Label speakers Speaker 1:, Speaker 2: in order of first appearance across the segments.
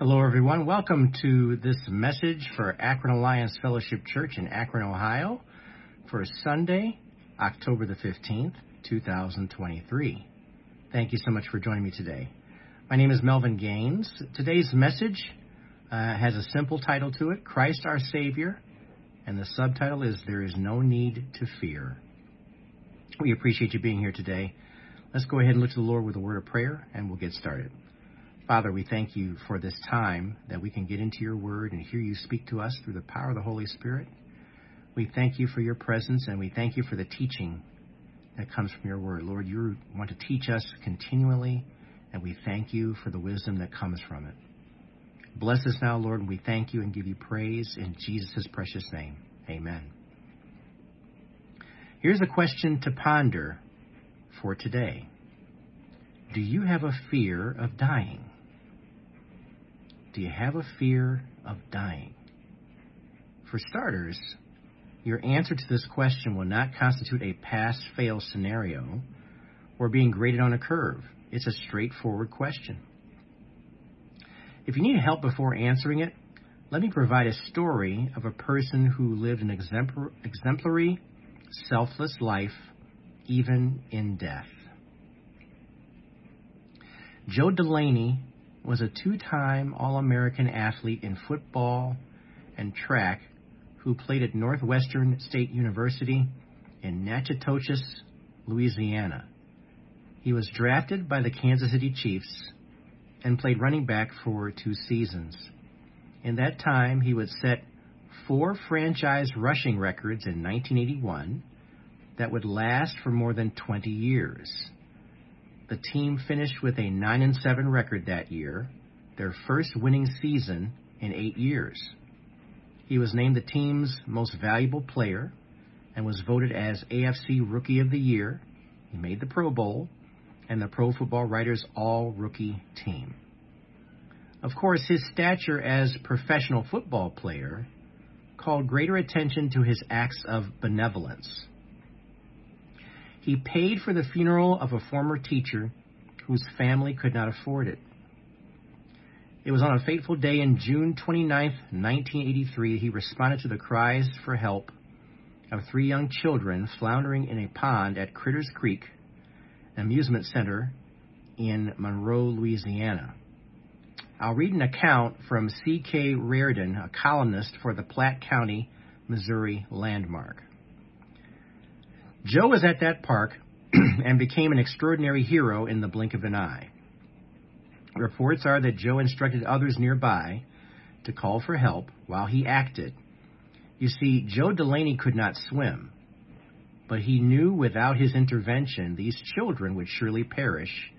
Speaker 1: Hello, everyone. Welcome to this message for Akron Alliance Fellowship Church in Akron, Ohio, for Sunday, October the 15th, 2023. Thank you so much for joining me today. My name is Melvin Gaines. Today's message uh, has a simple title to it Christ our Savior, and the subtitle is There is No Need to Fear. We appreciate you being here today. Let's go ahead and look to the Lord with a word of prayer, and we'll get started. Father, we thank you for this time that we can get into your word and hear you speak to us through the power of the Holy Spirit. We thank you for your presence and we thank you for the teaching that comes from your word. Lord, you want to teach us continually, and we thank you for the wisdom that comes from it. Bless us now, Lord, and we thank you and give you praise in Jesus' precious name. Amen. Here's a question to ponder for today Do you have a fear of dying? Do you have a fear of dying? For starters, your answer to this question will not constitute a pass fail scenario or being graded on a curve. It's a straightforward question. If you need help before answering it, let me provide a story of a person who lived an exemplary, selfless life, even in death. Joe Delaney was a two time All American athlete in football and track who played at Northwestern State University in Natchitoches, Louisiana. He was drafted by the Kansas City Chiefs and played running back for two seasons. In that time, he would set four franchise rushing records in 1981 that would last for more than 20 years. The team finished with a 9 and 7 record that year, their first winning season in 8 years. He was named the team's most valuable player and was voted as AFC Rookie of the Year. He made the Pro Bowl and the Pro Football Writers All Rookie Team. Of course, his stature as professional football player called greater attention to his acts of benevolence. He paid for the funeral of a former teacher whose family could not afford it. It was on a fateful day in June 29, 1983, he responded to the cries for help of three young children floundering in a pond at Critters Creek Amusement Center in Monroe, Louisiana. I'll read an account from C.K. Reardon, a columnist for the Platte County, Missouri Landmark. Joe was at that park and became an extraordinary hero in the blink of an eye. Reports are that Joe instructed others nearby to call for help while he acted. You see, Joe Delaney could not swim, but he knew without his intervention these children would surely perish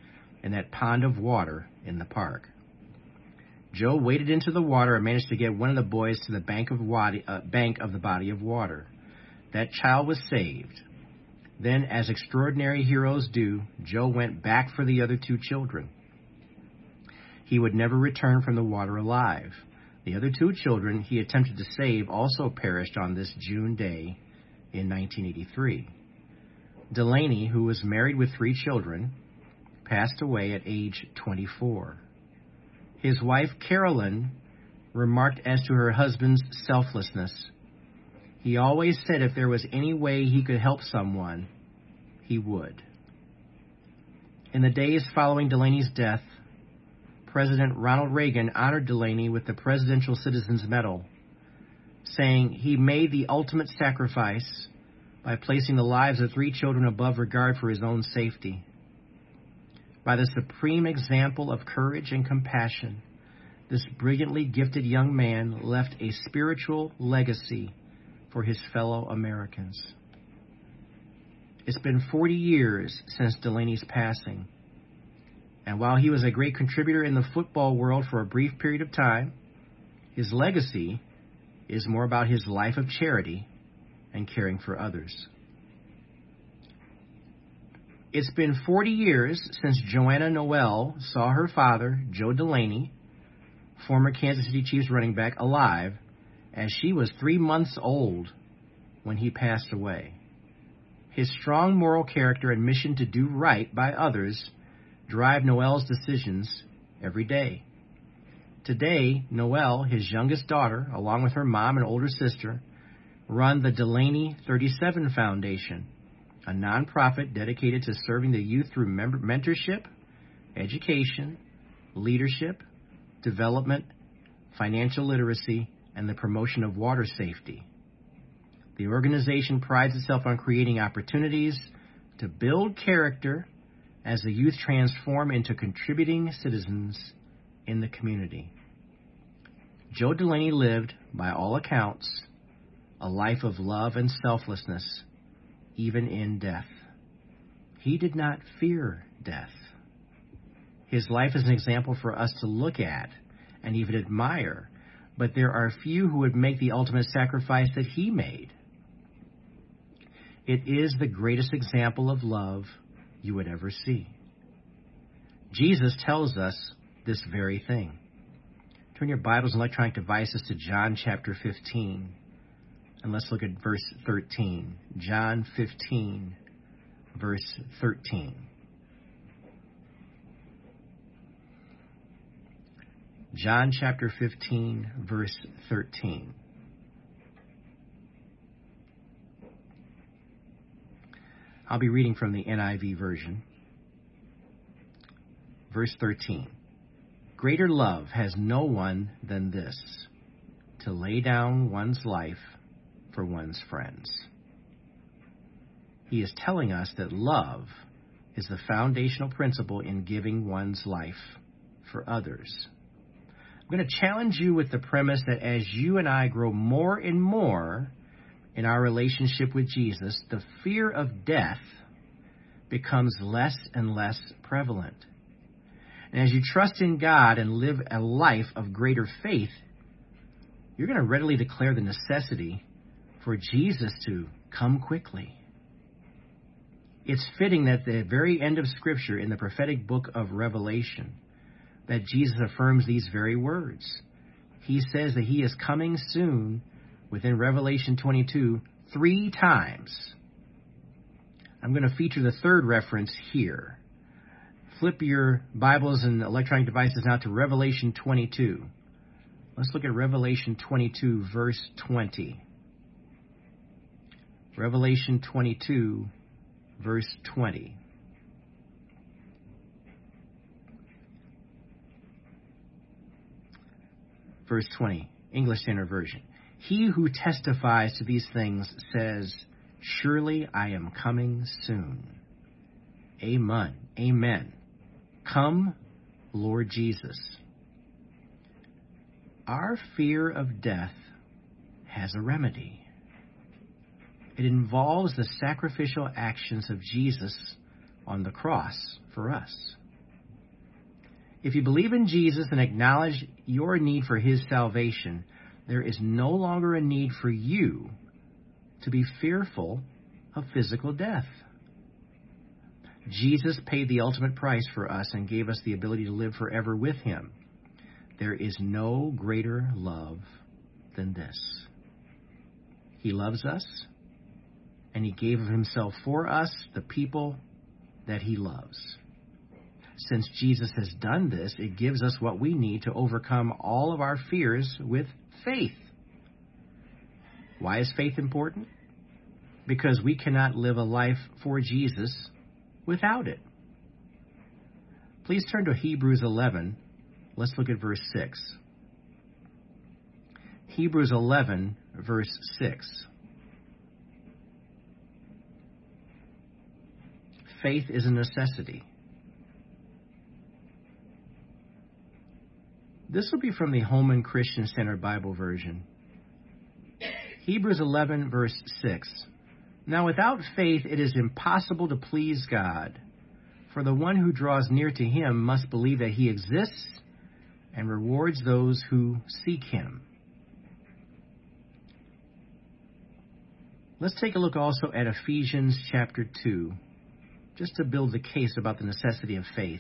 Speaker 1: in that pond of water in the park. Joe waded into the water and managed to get one of the boys to the bank of, wadi, uh, bank of the body of water. That child was saved. Then, as extraordinary heroes do, Joe went back for the other two children. He would never return from the water alive. The other two children he attempted to save also perished on this June day in 1983. Delaney, who was married with three children, passed away at age 24. His wife, Carolyn, remarked as to her husband's selflessness he always said if there was any way he could help someone, he would. In the days following Delaney's death, President Ronald Reagan honored Delaney with the Presidential Citizens Medal, saying he made the ultimate sacrifice by placing the lives of three children above regard for his own safety. By the supreme example of courage and compassion, this brilliantly gifted young man left a spiritual legacy for his fellow Americans. It's been 40 years since Delaney's passing, and while he was a great contributor in the football world for a brief period of time, his legacy is more about his life of charity and caring for others. It's been 40 years since Joanna Noel saw her father, Joe Delaney, former Kansas City Chiefs running back, alive as she was three months old when he passed away. His strong moral character and mission to do right by others drive Noel's decisions every day. Today, Noel, his youngest daughter, along with her mom and older sister, run the Delaney 37 Foundation, a nonprofit dedicated to serving the youth through mentorship, education, leadership, development, financial literacy, and the promotion of water safety. The organization prides itself on creating opportunities to build character as the youth transform into contributing citizens in the community. Joe Delaney lived, by all accounts, a life of love and selflessness, even in death. He did not fear death. His life is an example for us to look at and even admire, but there are few who would make the ultimate sacrifice that he made. It is the greatest example of love you would ever see. Jesus tells us this very thing. Turn your Bibles and electronic devices to John chapter 15. And let's look at verse 13. John 15, verse 13. John chapter 15, verse 13. I'll be reading from the NIV version. Verse 13 Greater love has no one than this to lay down one's life for one's friends. He is telling us that love is the foundational principle in giving one's life for others. I'm going to challenge you with the premise that as you and I grow more and more in our relationship with Jesus, the fear of death becomes less and less prevalent. And as you trust in God and live a life of greater faith, you're going to readily declare the necessity for Jesus to come quickly. It's fitting that the very end of Scripture in the prophetic book of Revelation, that Jesus affirms these very words. He says that he is coming soon within Revelation 22 three times. I'm going to feature the third reference here flip your Bibles and electronic devices now to Revelation 22. Let's look at Revelation 22, verse 20. Revelation 22, verse 20. Verse 20, English Standard Version. He who testifies to these things says, Surely I am coming soon. Amen. Amen. Come, Lord Jesus. Our fear of death has a remedy. It involves the sacrificial actions of Jesus on the cross for us. If you believe in Jesus and acknowledge your need for his salvation, there is no longer a need for you to be fearful of physical death. Jesus paid the ultimate price for us and gave us the ability to live forever with him. There is no greater love than this. He loves us, and he gave of himself for us, the people that he loves. Since Jesus has done this, it gives us what we need to overcome all of our fears with faith. Why is faith important? Because we cannot live a life for Jesus without it. Please turn to Hebrews 11. Let's look at verse 6. Hebrews 11, verse 6. Faith is a necessity. This will be from the Holman Christian Standard Bible version. Hebrews 11, verse 6. Now, without faith, it is impossible to please God. For the one who draws near to him must believe that he exists and rewards those who seek him. Let's take a look also at Ephesians chapter 2, just to build the case about the necessity of faith.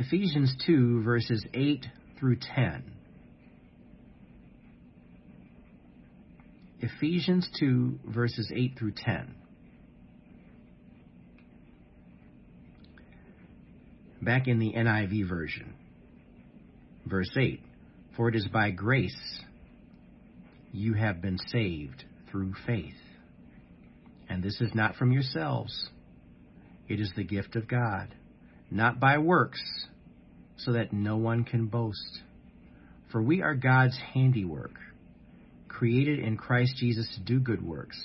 Speaker 1: Ephesians 2, verses 8 through 10. Ephesians 2, verses 8 through 10. Back in the NIV version. Verse 8 For it is by grace you have been saved through faith. And this is not from yourselves, it is the gift of God, not by works, so that no one can boast. For we are God's handiwork, created in Christ Jesus to do good works,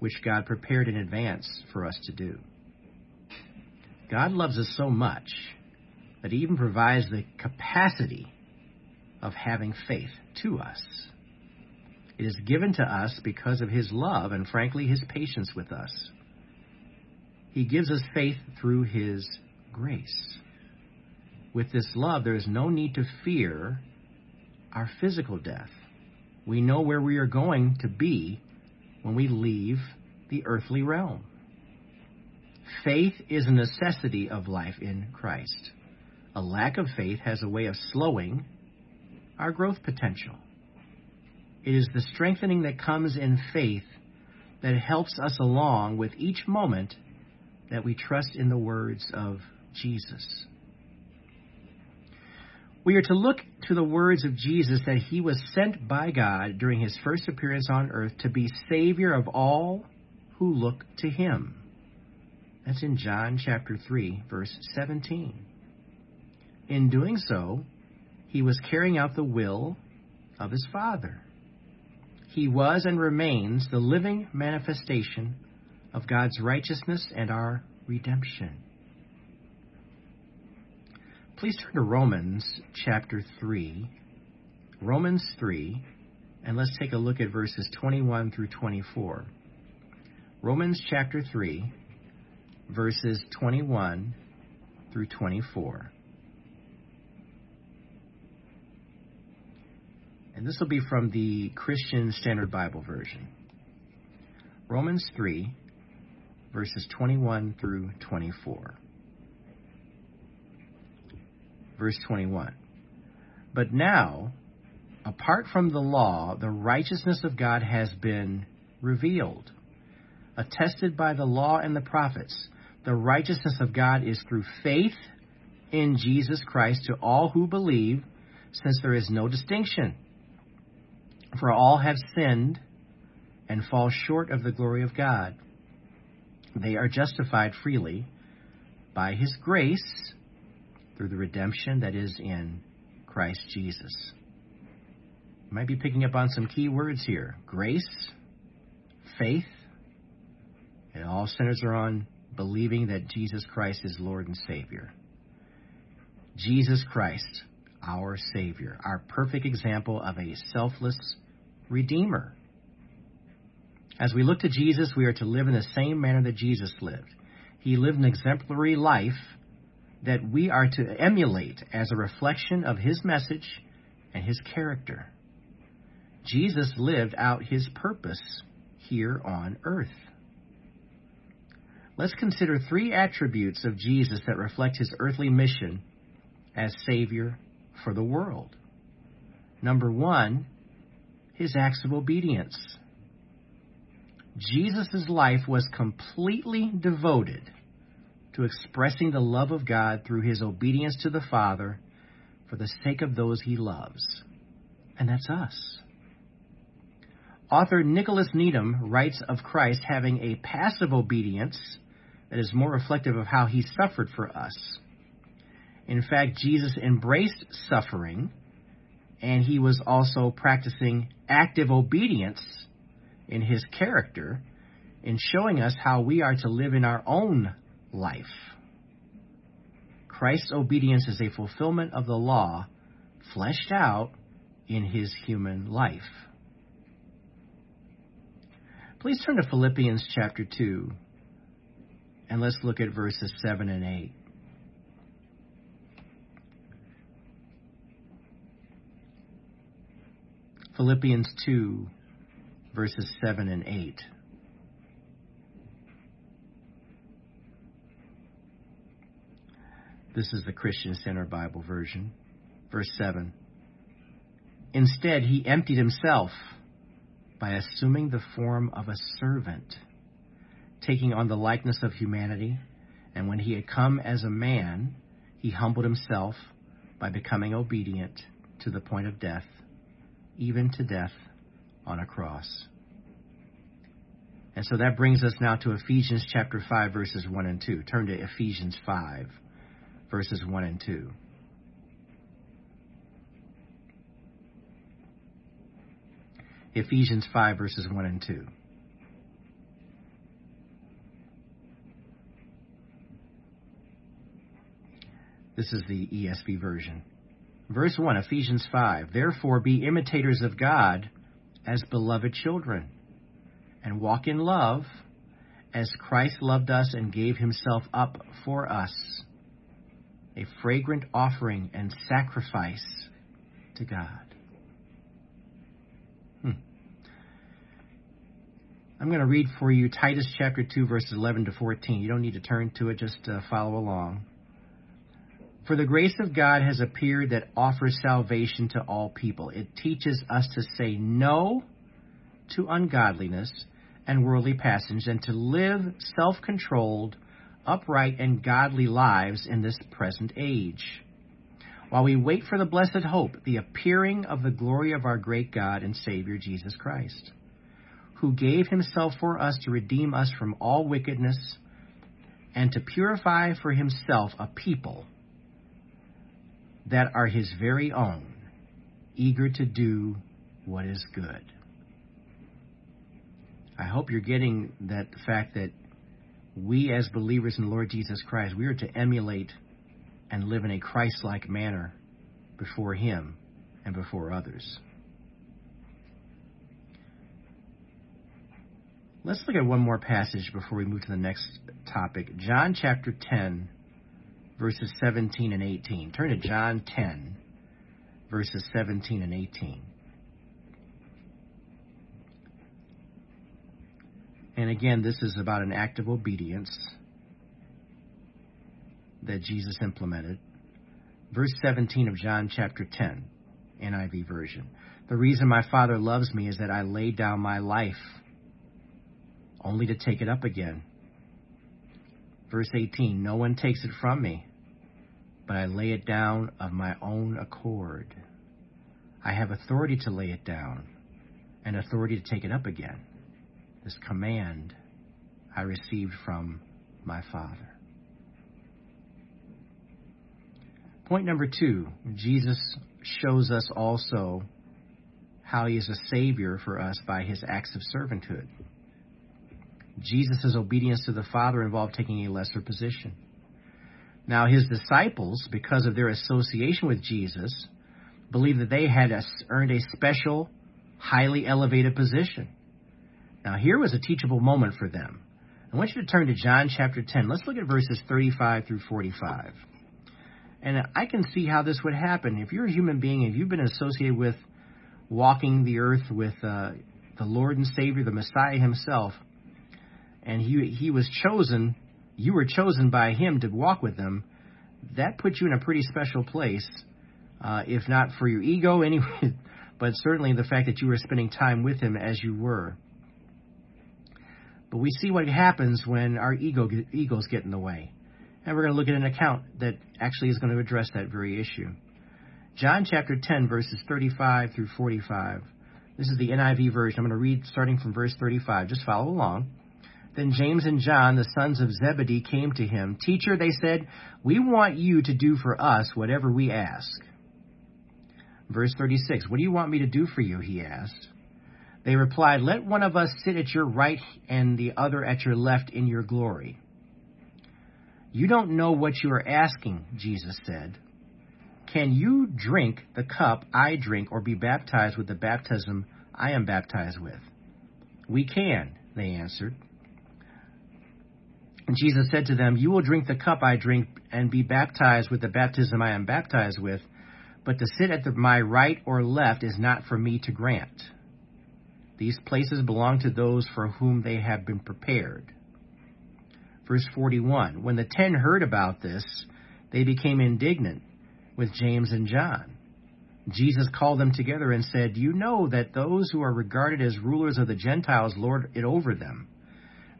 Speaker 1: which God prepared in advance for us to do. God loves us so much that He even provides the capacity of having faith to us. It is given to us because of His love and, frankly, His patience with us. He gives us faith through His grace. With this love, there is no need to fear our physical death. We know where we are going to be when we leave the earthly realm. Faith is a necessity of life in Christ. A lack of faith has a way of slowing our growth potential. It is the strengthening that comes in faith that helps us along with each moment that we trust in the words of Jesus. We are to look to the words of Jesus that he was sent by God during his first appearance on earth to be Savior of all who look to him. That's in John chapter 3, verse 17. In doing so, he was carrying out the will of his Father. He was and remains the living manifestation of God's righteousness and our redemption. Please turn to Romans chapter 3. Romans 3, and let's take a look at verses 21 through 24. Romans chapter 3, verses 21 through 24. And this will be from the Christian Standard Bible Version. Romans 3, verses 21 through 24. Verse 21. But now, apart from the law, the righteousness of God has been revealed, attested by the law and the prophets. The righteousness of God is through faith in Jesus Christ to all who believe, since there is no distinction. For all have sinned and fall short of the glory of God. They are justified freely by His grace through the redemption that is in Christ Jesus. You might be picking up on some key words here grace, faith. It all centers around believing that Jesus Christ is Lord and Savior. Jesus Christ, our Savior, our perfect example of a selfless Redeemer. As we look to Jesus, we are to live in the same manner that Jesus lived. He lived an exemplary life that we are to emulate as a reflection of his message and his character. Jesus lived out his purpose here on earth. Let's consider three attributes of Jesus that reflect his earthly mission as Savior for the world. Number one, his acts of obedience. Jesus' life was completely devoted to expressing the love of God through his obedience to the Father for the sake of those he loves. And that's us. Author Nicholas Needham writes of Christ having a passive obedience that is more reflective of how he suffered for us. In fact, Jesus embraced suffering and he was also practicing active obedience in his character in showing us how we are to live in our own life. Christ's obedience is a fulfillment of the law fleshed out in his human life. Please turn to Philippians chapter 2 and let's look at verses 7 and 8. Philippians 2, verses 7 and 8. This is the Christian Standard Bible version. Verse 7. Instead, he emptied himself by assuming the form of a servant, taking on the likeness of humanity, and when he had come as a man, he humbled himself by becoming obedient to the point of death, even to death on a cross. And so that brings us now to Ephesians chapter 5, verses 1 and 2. Turn to Ephesians 5, verses 1 and 2. Ephesians 5, verses 1 and 2. This is the ESV version. Verse 1, Ephesians 5. Therefore be imitators of God as beloved children, and walk in love as Christ loved us and gave himself up for us, a fragrant offering and sacrifice to God. Hmm. I'm going to read for you Titus chapter 2, verses 11 to 14. You don't need to turn to it, just uh, follow along. For the grace of God has appeared that offers salvation to all people. It teaches us to say no to ungodliness and worldly passions and to live self controlled, upright, and godly lives in this present age. While we wait for the blessed hope, the appearing of the glory of our great God and Savior Jesus Christ, who gave himself for us to redeem us from all wickedness and to purify for himself a people that are his very own, eager to do what is good. I hope you're getting that fact that we as believers in Lord Jesus Christ, we are to emulate and live in a Christ-like manner before him and before others. Let's look at one more passage before we move to the next topic. John chapter 10, verses 17 and 18. Turn to John 10, verses 17 and 18. And again, this is about an act of obedience that Jesus implemented. Verse 17 of John chapter 10, NIV version. The reason my Father loves me is that I lay down my life only to take it up again. Verse 18 No one takes it from me, but I lay it down of my own accord. I have authority to lay it down and authority to take it up again. This command I received from my Father. Point number two Jesus shows us also how he is a Savior for us by his acts of servanthood. Jesus' obedience to the Father involved taking a lesser position. Now, his disciples, because of their association with Jesus, believed that they had earned a special, highly elevated position. Now, here was a teachable moment for them. I want you to turn to John chapter 10. Let's look at verses 35 through 45. And I can see how this would happen. If you're a human being, if you've been associated with walking the earth with uh, the Lord and Savior, the Messiah himself, and he he was chosen, you were chosen by him to walk with them. That puts you in a pretty special place, uh, if not for your ego anyway, but certainly the fact that you were spending time with him as you were. But we see what happens when our ego egos get in the way, and we're going to look at an account that actually is going to address that very issue. John chapter 10 verses 35 through 45. This is the NIV version. I'm going to read starting from verse 35. Just follow along. Then James and John, the sons of Zebedee, came to him. Teacher, they said, we want you to do for us whatever we ask. Verse 36, What do you want me to do for you? He asked. They replied, Let one of us sit at your right and the other at your left in your glory. You don't know what you are asking, Jesus said. Can you drink the cup I drink or be baptized with the baptism I am baptized with? We can, they answered. And Jesus said to them, You will drink the cup I drink and be baptized with the baptism I am baptized with, but to sit at the, my right or left is not for me to grant. These places belong to those for whom they have been prepared. Verse 41 When the ten heard about this, they became indignant with James and John. Jesus called them together and said, You know that those who are regarded as rulers of the Gentiles lord it over them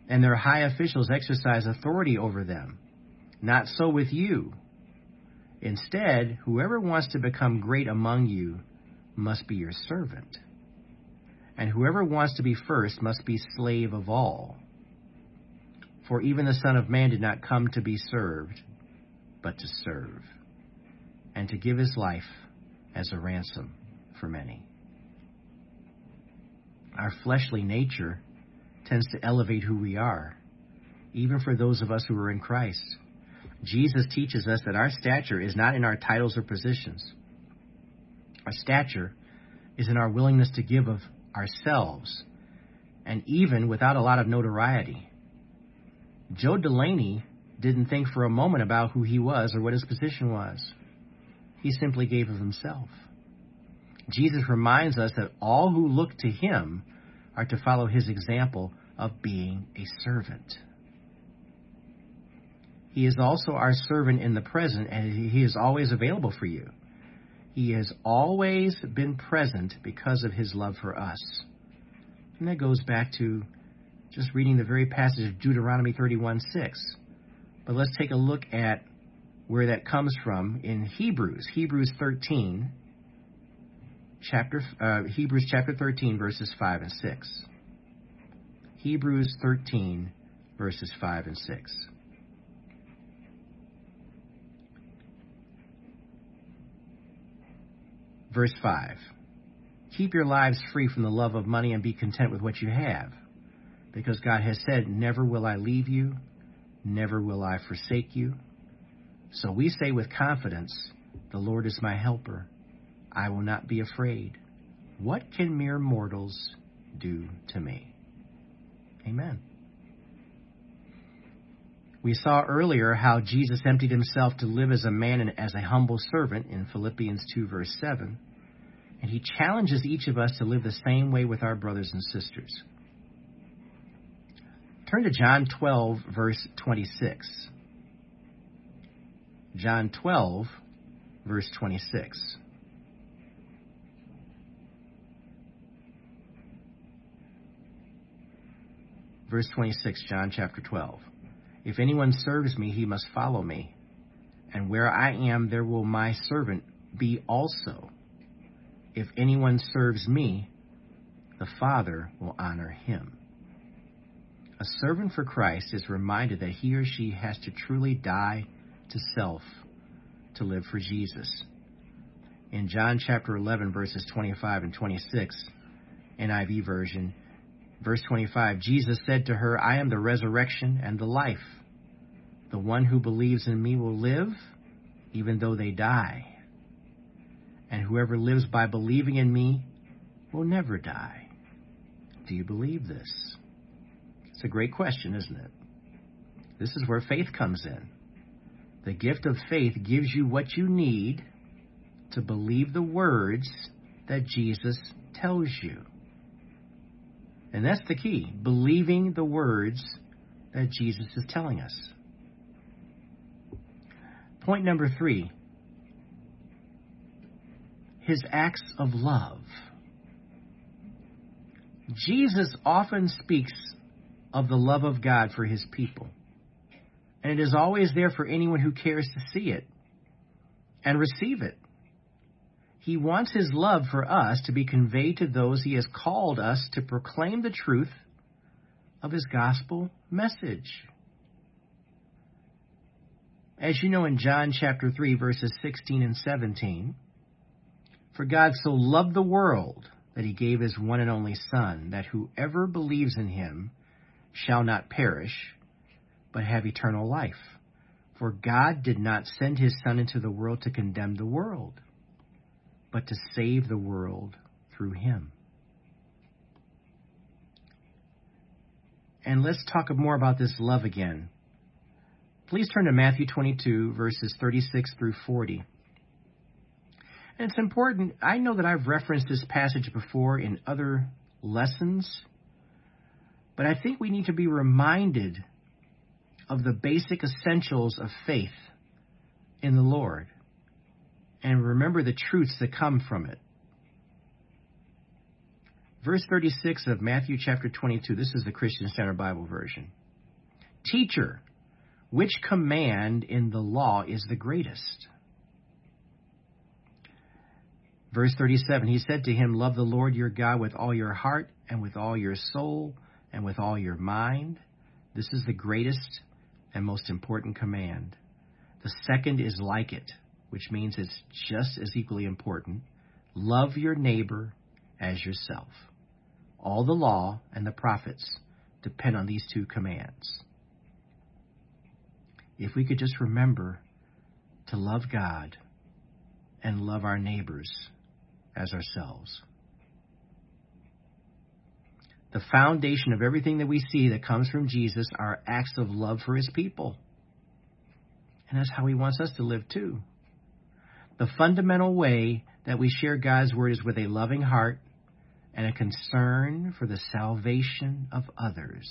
Speaker 1: and their high officials exercise authority over them. Not so with you. Instead, whoever wants to become great among you must be your servant. And whoever wants to be first must be slave of all. For even the Son of Man did not come to be served, but to serve, and to give his life as a ransom for many. Our fleshly nature tends to elevate who we are, even for those of us who are in Christ. Jesus teaches us that our stature is not in our titles or positions. Our stature is in our willingness to give of ourselves, and even without a lot of notoriety. Joe Delaney didn't think for a moment about who he was or what his position was. He simply gave of himself. Jesus reminds us that all who look to him are to follow his example of being a servant. He is also our servant in the present, and he is always available for you. He has always been present because of his love for us. And that goes back to just reading the very passage of Deuteronomy 31 6. But let's take a look at where that comes from in Hebrews, Hebrews 13, chapter uh, Hebrews chapter 13 verses 5 and 6. Hebrews 13 verses 5 and 6. Verse 5 Keep your lives free from the love of money and be content with what you have, because God has said, Never will I leave you, never will I forsake you. So we say with confidence, The Lord is my helper. I will not be afraid. What can mere mortals do to me? Amen. We saw earlier how Jesus emptied himself to live as a man and as a humble servant in Philippians 2, verse 7. And he challenges each of us to live the same way with our brothers and sisters. Turn to John 12, verse 26. John 12, verse 26. Verse 26, John chapter 12. If anyone serves me, he must follow me. And where I am, there will my servant be also. If anyone serves me, the Father will honor him. A servant for Christ is reminded that he or she has to truly die to self to live for Jesus. In John chapter 11, verses 25 and 26, NIV version, verse 25, Jesus said to her, I am the resurrection and the life. The one who believes in me will live even though they die and whoever lives by believing in me will never die. Do you believe this? It's a great question, isn't it? This is where faith comes in. The gift of faith gives you what you need to believe the words that Jesus tells you. And that's the key believing the words that Jesus is telling us. Point number three his acts of love. Jesus often speaks of the love of God for his people. And it is always there for anyone who cares to see it and receive it. He wants his love for us to be conveyed to those he has called us to proclaim the truth of his gospel message. As you know in John chapter 3 verses 16 and 17, for God so loved the world that he gave his one and only Son, that whoever believes in him shall not perish, but have eternal life. For God did not send his Son into the world to condemn the world, but to save the world through him. And let's talk more about this love again. Please turn to Matthew 22, verses 36 through 40. And it's important. I know that I've referenced this passage before in other lessons, but I think we need to be reminded of the basic essentials of faith in the Lord and remember the truths that come from it. Verse 36 of Matthew chapter 22, this is the Christian Standard Bible version. Teacher, which command in the law is the greatest? Verse 37 He said to him, Love the Lord your God with all your heart, and with all your soul, and with all your mind. This is the greatest and most important command. The second is like it, which means it's just as equally important. Love your neighbor as yourself. All the law and the prophets depend on these two commands. If we could just remember to love God and love our neighbors as ourselves. The foundation of everything that we see that comes from Jesus are acts of love for his people. And that's how he wants us to live too. The fundamental way that we share God's word is with a loving heart and a concern for the salvation of others.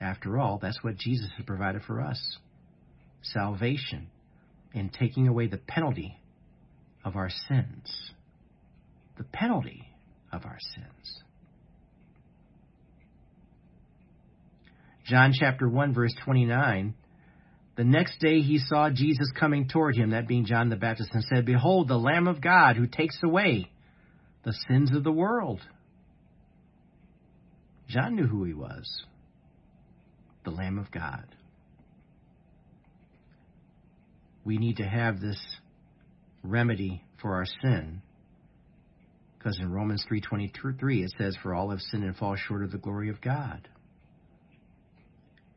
Speaker 1: After all, that's what Jesus has provided for us salvation in taking away the penalty of our sins. The penalty of our sins. John chapter 1 verse 29 the next day he saw Jesus coming toward him, that being John the Baptist, and said, Behold, the Lamb of God who takes away the sins of the world. John knew who he was the Lamb of God. We need to have this remedy for our sin because in Romans 3:23 it says for all have sinned and fall short of the glory of God.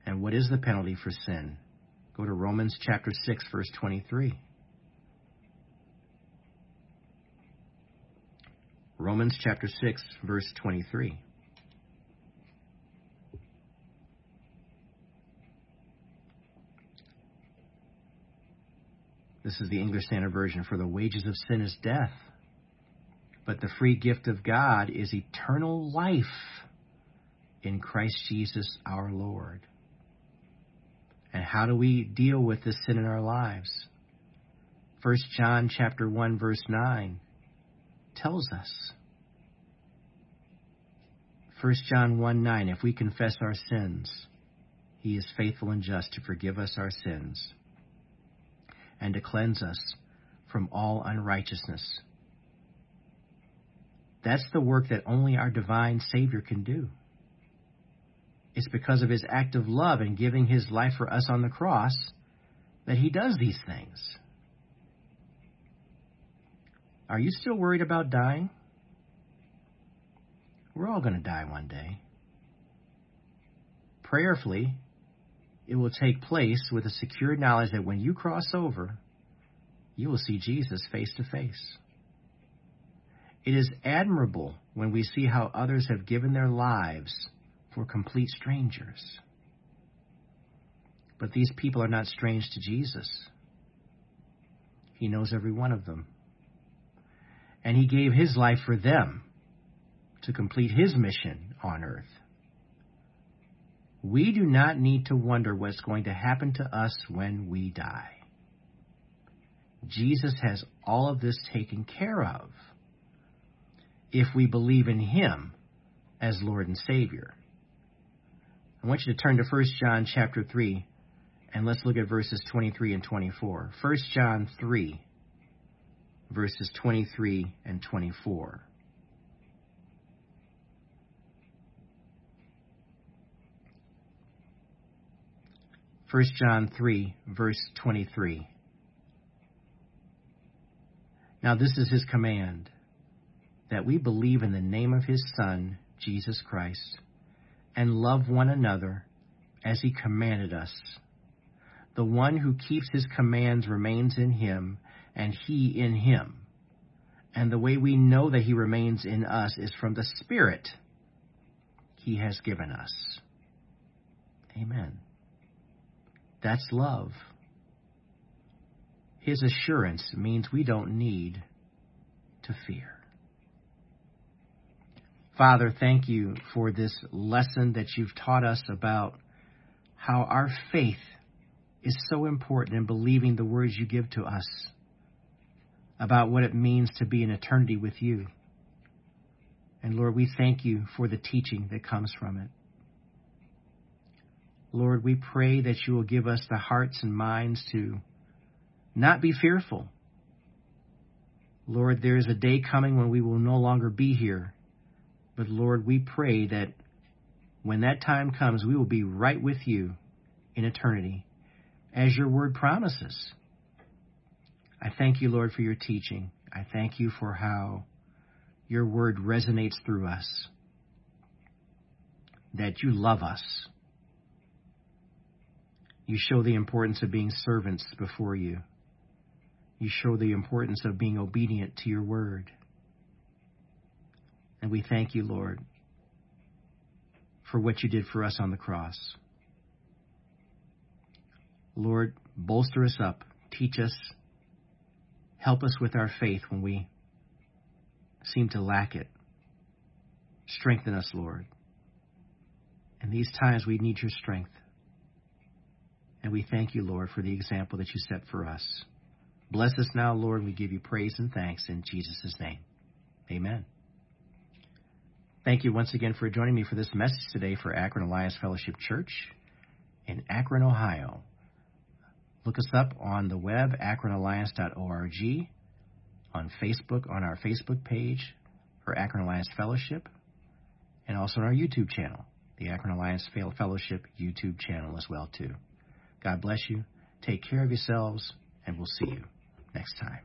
Speaker 1: And what is the penalty for sin? Go to Romans chapter 6 verse 23. Romans chapter 6 verse 23. This is the English Standard Version. For the wages of sin is death, but the free gift of God is eternal life in Christ Jesus our Lord. And how do we deal with this sin in our lives? 1 John chapter 1 verse 9 tells us. 1 John 1 9, if we confess our sins, he is faithful and just to forgive us our sins and to cleanse us from all unrighteousness. That's the work that only our divine Savior can do. It's because of his act of love and giving his life for us on the cross that he does these things. Are you still worried about dying? We're all going to die one day. Prayerfully, it will take place with a secure knowledge that when you cross over, you will see Jesus face to face. It is admirable when we see how others have given their lives for complete strangers. But these people are not strange to Jesus. He knows every one of them. And He gave His life for them to complete His mission on earth. We do not need to wonder what's going to happen to us when we die. Jesus has all of this taken care of if we believe in Him as Lord and Savior. I want you to turn to 1 John chapter 3 and let's look at verses 23 and 24. 1 John 3 verses 23 and 24. First John 3, verse 23. Now this is his command, that we believe in the name of his Son, Jesus Christ, and love one another as he commanded us. The one who keeps his commands remains in him, and he in him. And the way we know that he remains in us is from the Spirit he has given us. Amen. That's love. His assurance means we don't need to fear. Father, thank you for this lesson that you've taught us about how our faith is so important in believing the words you give to us about what it means to be in eternity with you. And Lord, we thank you for the teaching that comes from it. Lord, we pray that you will give us the hearts and minds to not be fearful, Lord, there is a day coming when we will no longer be here. But Lord, we pray that when that time comes, we will be right with you in eternity, as your word promises. I thank you, Lord, for your teaching. I thank you for how your word resonates through us, that you love us. You show the importance of being servants before you. You show the importance of being obedient to your word. And we thank you, Lord, for what you did for us on the cross. Lord, bolster us up, teach us, help us with our faith when we seem to lack it. Strengthen us, Lord. In these times, we need your strength. And we thank you, Lord, for the example that you set for us. Bless us now, Lord. We give you praise and thanks in Jesus' name. Amen. Thank you once again for joining me for this message today for Akron Alliance Fellowship Church in Akron, Ohio. Look us up on the web, akronalliance.org, on Facebook, on our Facebook page for Akron Alliance Fellowship, and also on our YouTube channel, the Akron Alliance Fellowship YouTube channel as well, too. God bless you. Take care of yourselves, and we'll see you next time.